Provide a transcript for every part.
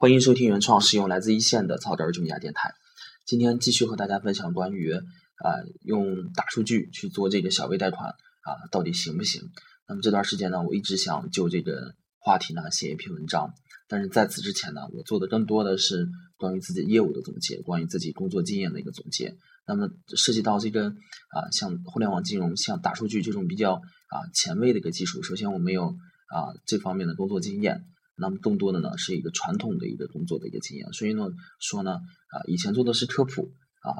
欢迎收听原创使用来自一线的草根儿专家电台。今天继续和大家分享关于啊用大数据去做这个小微贷款啊到底行不行？那么这段时间呢，我一直想就这个话题呢写一篇文章，但是在此之前呢，我做的更多的是关于自己业务的总结，关于自己工作经验的一个总结。那么涉及到这个啊像互联网金融、像大数据这种比较啊前卫的一个技术，首先我没有啊这方面的工作经验。那么更多的呢是一个传统的一个工作的一个经验，所以呢说呢啊以前做的是科普啊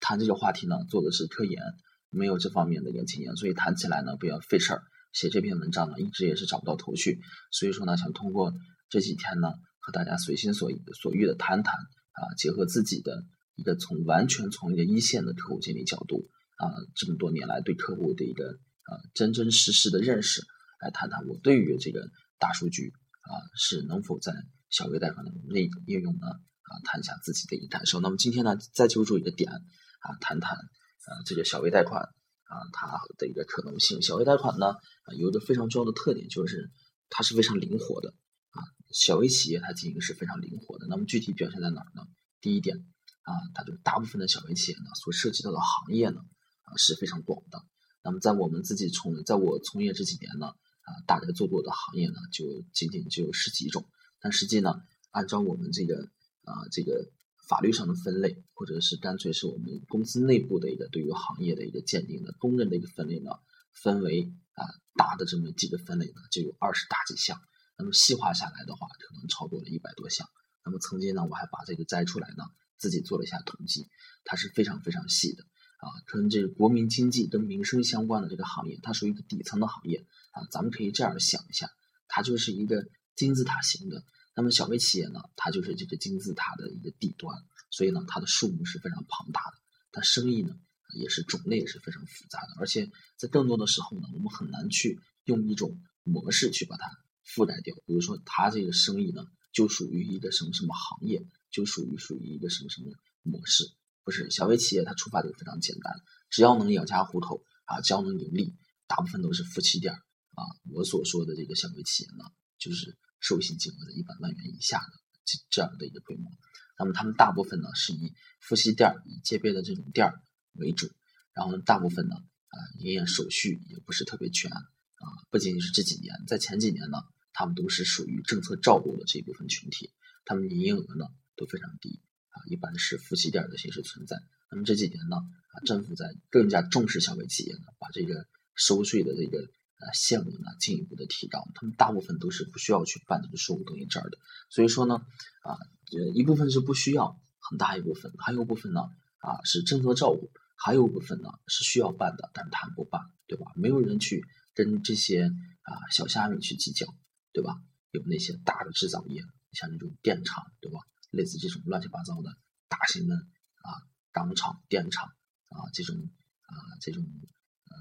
谈这个话题呢做的是科研，没有这方面的一个经验，所以谈起来呢比较费事儿。写这篇文章呢一直也是找不到头绪，所以说呢想通过这几天呢和大家随心所所欲的谈谈啊，结合自己的一个从完全从一个一线的客户经理角度啊这么多年来对客户的一个啊真真实实的认识来谈谈我对于这个大数据。啊，是能否在小微贷款的内应用呢？啊，谈一下自己的一个感受。那么今天呢，再揪住一个点啊，谈谈啊这个小微贷款啊它的一个可能性。小微贷款呢，啊有一个非常重要的特点，就是它是非常灵活的啊。小微企业它经营是非常灵活的。那么具体表现在哪儿呢？第一点啊，它就大部分的小微企业呢，所涉及到的行业呢啊是非常广的。那么在我们自己从在我从业这几年呢。啊，大概做过的行业呢，就仅仅只有十几种。但实际呢，按照我们这个啊这个法律上的分类，或者是干脆是我们公司内部的一个对于行业的一个鉴定的公认的一个分类呢，分为啊大的这么几个分类呢，就有二十大几项。那么细化下来的话，可能超过了一百多项。那么曾经呢，我还把这个摘出来呢，自己做了一下统计，它是非常非常细的。啊，跟这个国民经济跟民生相关的这个行业，它属于一个底层的行业啊。咱们可以这样想一下，它就是一个金字塔型的。那么小微企业呢，它就是这个金字塔的一个底端，所以呢，它的数目是非常庞大的，它生意呢也是种类也是非常复杂的。而且在更多的时候呢，我们很难去用一种模式去把它覆盖掉。比如说，它这个生意呢，就属于一个什么什么行业，就属于属于一个什么什么模式。不是小微企业，它出发点非常简单，只要能养家糊口啊，只要能盈利，大部分都是夫妻店啊。我所说的这个小微企业呢，就是授信金额在一百万元以下的这这样的一个规模。那么他们大部分呢是以夫妻店以街边的这种店为主，然后大部分呢啊营业手续也不是特别全啊。不仅仅是这几年，在前几年呢，他们都是属于政策照顾的这一部分群体，他们营业额呢都非常低。啊，一般是夫妻店的形式存在。那么这几年呢，啊，政府在更加重视小微企业呢，把这个收税的这个呃项目呢进一步的提高。他们大部分都是不需要去办这个税务登记证的。所以说呢，啊，呃一部分是不需要，很大一部分，还有部分呢，啊是政策照顾，还有部分呢是需要办的，但是他们不办，对吧？没有人去跟这些啊小虾米去计较，对吧？有那些大的制造业，像那种电厂，对吧？类似这种乱七八糟的大型的啊钢厂、电厂啊这种啊这种呃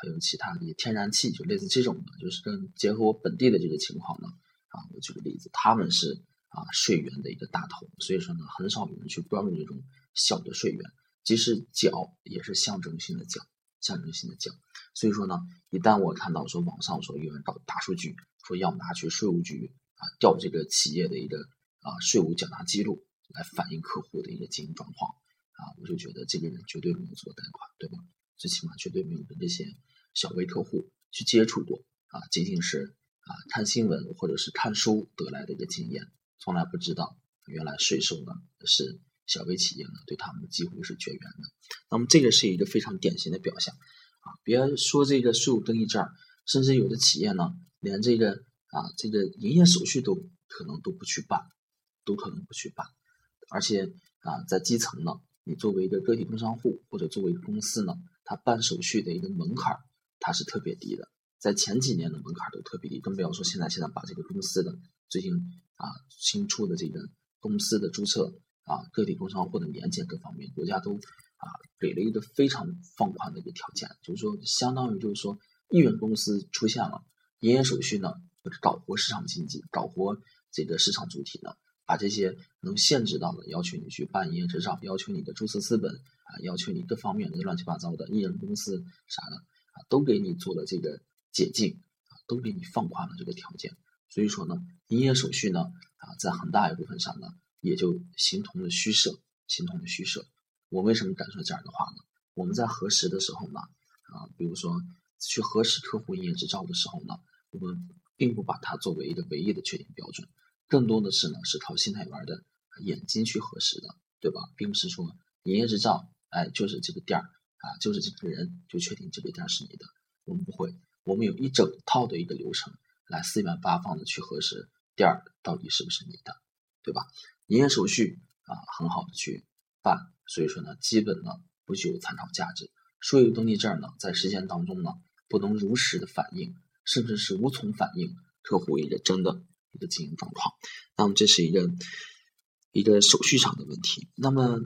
还有其他的天然气，就类似这种的，就是跟结合我本地的这个情况呢啊，我举个例子，他们是啊税源的一个大头，所以说呢很少有人去关注这种小的税源，即使缴也是象征性的缴，象征性的缴。所以说呢，一旦我看到说网上说有人搞大数据，说要拿去税务局啊调这个企业的一个。啊，税务缴纳记录来反映客户的一个经营状况啊，我就觉得这个人绝对没有做贷款，对吧？最起码绝对没有跟这些小微客户去接触过啊，仅仅是啊看新闻或者是看书得来的一个经验，从来不知道原来税收呢是小微企业呢对他们几乎是绝缘的。那么这个是一个非常典型的表象啊，别说这个税务登记证，甚至有的企业呢连这个啊这个营业手续都可能都不去办。都可能不去办，而且啊，在基层呢，你作为一个个体工商户或者作为一个公司呢，它办手续的一个门槛儿，它是特别低的。在前几年的门槛儿都特别低，更不要说现在。现在把这个公司的最近啊新出的这个公司的注册啊，个体工商户的年检各方面，国家都啊给了一个非常放宽的一个条件，就是说，相当于就是说，一元公司出现了营业手续呢就是，搞活市场经济，搞活这个市场主体呢。把这些能限制到的，要求你去办营业执照，要求你的注册资本啊，要求你各方面的乱七八糟的艺人公司啥的啊，都给你做了这个解禁啊，都给你放宽了这个条件。所以说呢，营业手续呢啊，在很大一部分上呢，也就形同了虚设，形同了虚设。我为什么敢说这样的话呢？我们在核实的时候呢，啊，比如说去核实客户营业执照的时候呢，我们并不把它作为一个唯一的确定标准，更多的是呢是靠心态员的眼睛去核实的，对吧？并不是说营业执照，哎，就是这个店儿啊，就是这个人就确定这个店是你的。我们不会，我们有一整套的一个流程来四面八方的去核实店儿到底是不是你的，对吧？营业手续啊，很好的去办。所以说呢，基本呢不具有参考价值。税务登记证呢，在实践当中呢，不能如实的反映，甚至是无从反映客户一个真的一个经营状况。那么这是一个一个手续上的问题。那么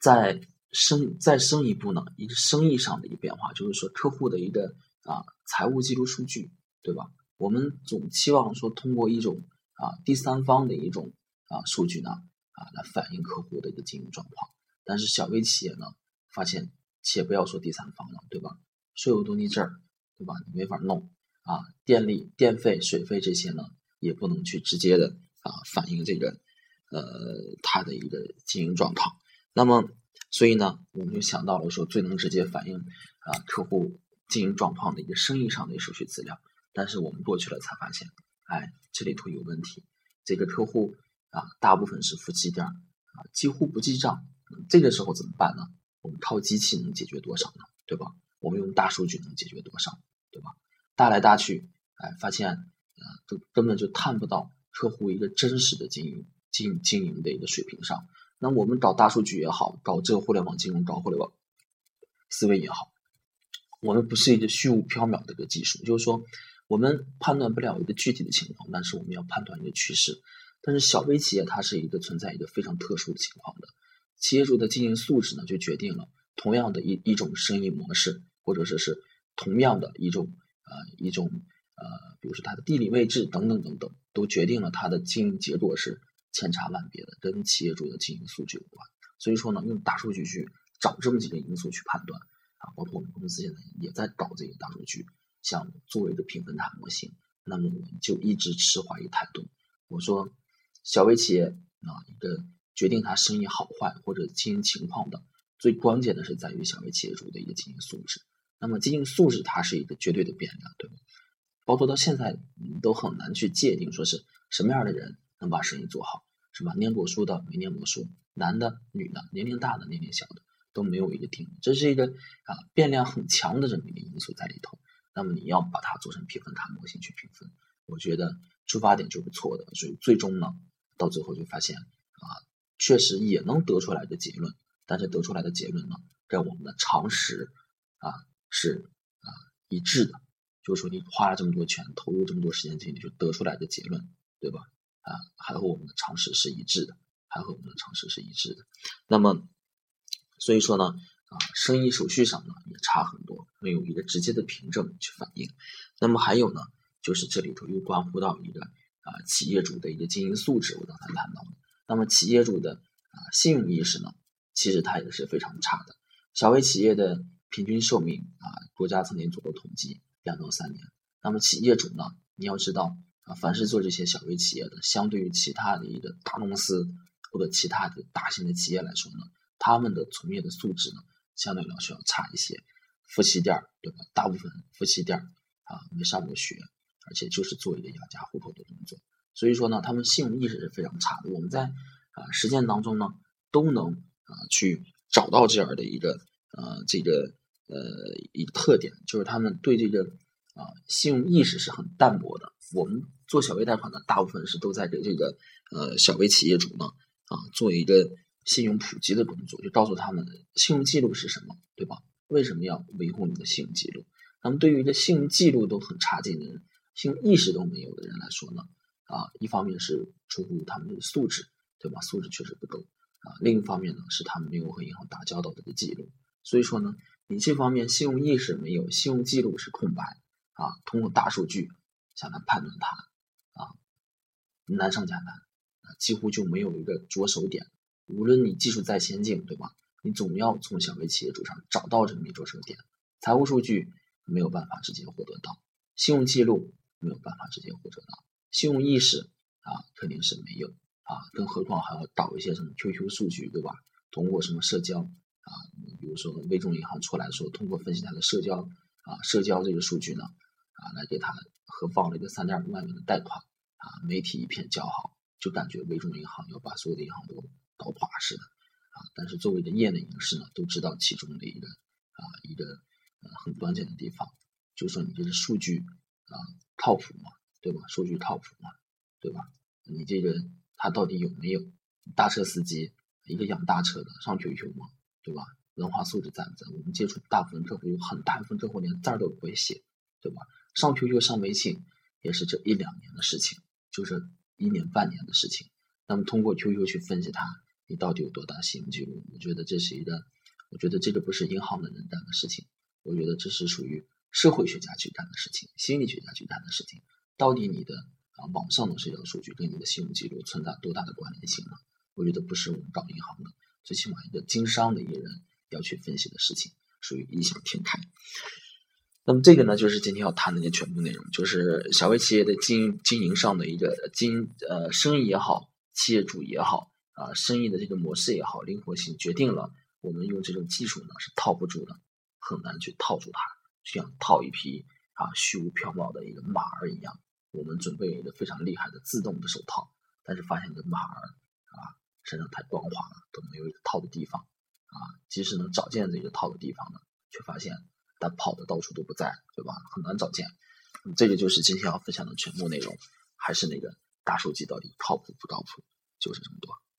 在深再升一步呢，一个生意上的一个变化，就是说客户的一个啊财务记录数据，对吧？我们总期望说通过一种啊第三方的一种啊数据呢。啊，来反映客户的一个经营状况。但是小微企业呢，发现，且不要说第三方了，对吧？税务登记证，对吧？你没法弄啊，电力、电费、水费这些呢，也不能去直接的啊反映这个呃他的一个经营状况。那么，所以呢，我们就想到了说，最能直接反映啊客户经营状况的一个生意上的手续资料。但是我们过去了才发现，哎，这里头有问题，这个客户。啊，大部分是夫妻店啊，几乎不记账。这个时候怎么办呢？我们靠机器能解决多少呢？对吧？我们用大数据能解决多少？对吧？搭来搭去，哎，发现啊，都根本就探不到客户一个真实的经营经经营的一个水平上。那我们找大数据也好，搞这个互联网金融，搞互联网思维也好，我们不是一个虚无缥缈的一个技术，就是说我们判断不了一个具体的情况，但是我们要判断一个趋势。但是小微企业它是一个存在一个非常特殊的情况的，企业主的经营素质呢，就决定了同样的一一种生意模式，或者说是同样的一种呃一种呃，比如说它的地理位置等等等等，都决定了它的经营结果是千差万别的，跟企业主的经营素质有关。所以说呢，用大数据去找这么几个因素去判断啊，包括我们公司现在也在搞这个大数据项目作为一个评分塔模型，那么我们就一直持怀疑态度，我说。小微企业啊，一个决定它生意好坏或者经营情况的最关键的是在于小微企业主的一个经营素质。那么经营素质它是一个绝对的变量，对吧？包括到现在都很难去界定说是什么样的人能把生意做好，是吧？念过书的没念过书，男的女的，年龄大的年龄小的都没有一个定义，这是一个啊变量很强的这么一个因素在里头。那么你要把它做成评分卡模型去评分，我觉得出发点就是错的，所以最终呢。到最后就发现啊，确实也能得出来的结论，但是得出来的结论呢，跟我们的常识啊是啊一致的。就是说，你花了这么多钱，投入这么多时间精力，就得出来的结论，对吧？啊，还和我们的常识是一致的，还和我们的常识是一致的。那么，所以说呢，啊，生意手续上呢也差很多，没有一个直接的凭证去反映。那么还有呢，就是这里头又关乎到一个。啊，企业主的一个经营素质，我刚才谈到的。那么，企业主的啊信用意识呢，其实它也是非常差的。小微企业的平均寿命啊，国家曾经做过统计，两到三年。那么，企业主呢，你要知道啊，凡是做这些小微企业的，相对于其他的一个大公司或者其他的大型的企业来说呢，他们的从业的素质呢，相对来说要差一些。夫妻店儿，对吧？大部分夫妻店儿啊，没上过学。而且就是做一个养家糊口的工作，所以说呢，他们信用意识是非常差的。我们在啊实践当中呢，都能啊去找到这样的一个呃这个呃一个特点，就是他们对这个啊信用意识是很淡薄的。我们做小微贷款的大部分是都在给这个呃小微企业主呢啊做一个信用普及的工作，就告诉他们信用记录是什么，对吧？为什么要维护你的信用记录？那么对于一个信用记录都很差劲的人。信用意识都没有的人来说呢，啊，一方面是出乎他们的素质，对吧？素质确实不够啊。另一方面呢，是他们没有和银行打交道的个记录。所以说呢，你这方面信用意识没有，信用记录是空白啊。通过大数据想来判断它啊，难上加难啊，几乎就没有一个着手点。无论你技术再先进，对吧？你总要从小微企业主上找到这么一着手点。财务数据没有办法直接获得到，信用记录。没有办法直接获得到。信用意识啊，肯定是没有啊，更何况还要导一些什么 QQ 数据，对吧？通过什么社交啊，比如说微众银行出来的时候，通过分析它的社交啊，社交这个数据呢，啊，来给他核放了一个三点五万元的贷款啊，媒体一片叫好，就感觉微众银行要把所有的银行都搞垮似的啊。但是作为的业内人士呢，都知道其中的一个啊一个呃很关键的地方，就是说你这个数据啊靠谱吗？对吧？数据靠谱吗？对吧？你这个他到底有没有大车司机？一个养大车的上 QQ 吗？对吧？文化素质在不在？我们接触大部分客户，有很大部分客户连字儿都不会写，对吧？上 QQ 上微信也是这一两年的事情，就是一年半年的事情。那么通过 QQ 去分析它，你到底有多大信用记录？我觉得这是一个，我觉得这个不是银行的人干的事情，我觉得这是属于社会学家去干的事情，心理学家去干的事情。到底你的啊网上的社交数据跟你的信用记录存在多大的关联性呢？我觉得不是我们搞银行的，最起码一个经商的一个人要去分析的事情，属于异想天开。那么这个呢，就是今天要谈的一个全部内容，就是小微企业的经经营上的一个经呃生意也好，企业主也好啊，生意的这个模式也好，灵活性决定了我们用这种技术呢是套不住的，很难去套住它，就像套一匹啊虚无缥缈的一个马儿一样。我们准备了一个非常厉害的自动的手套，但是发现这马儿。身上太光滑了，都没有一个套的地方啊！即使能找见这个套的地方呢，却发现它跑的到处都不在，对吧？很难找见。这个就是今天要分享的全部内容，还是那个大数据到底靠谱不靠谱？就是这么多。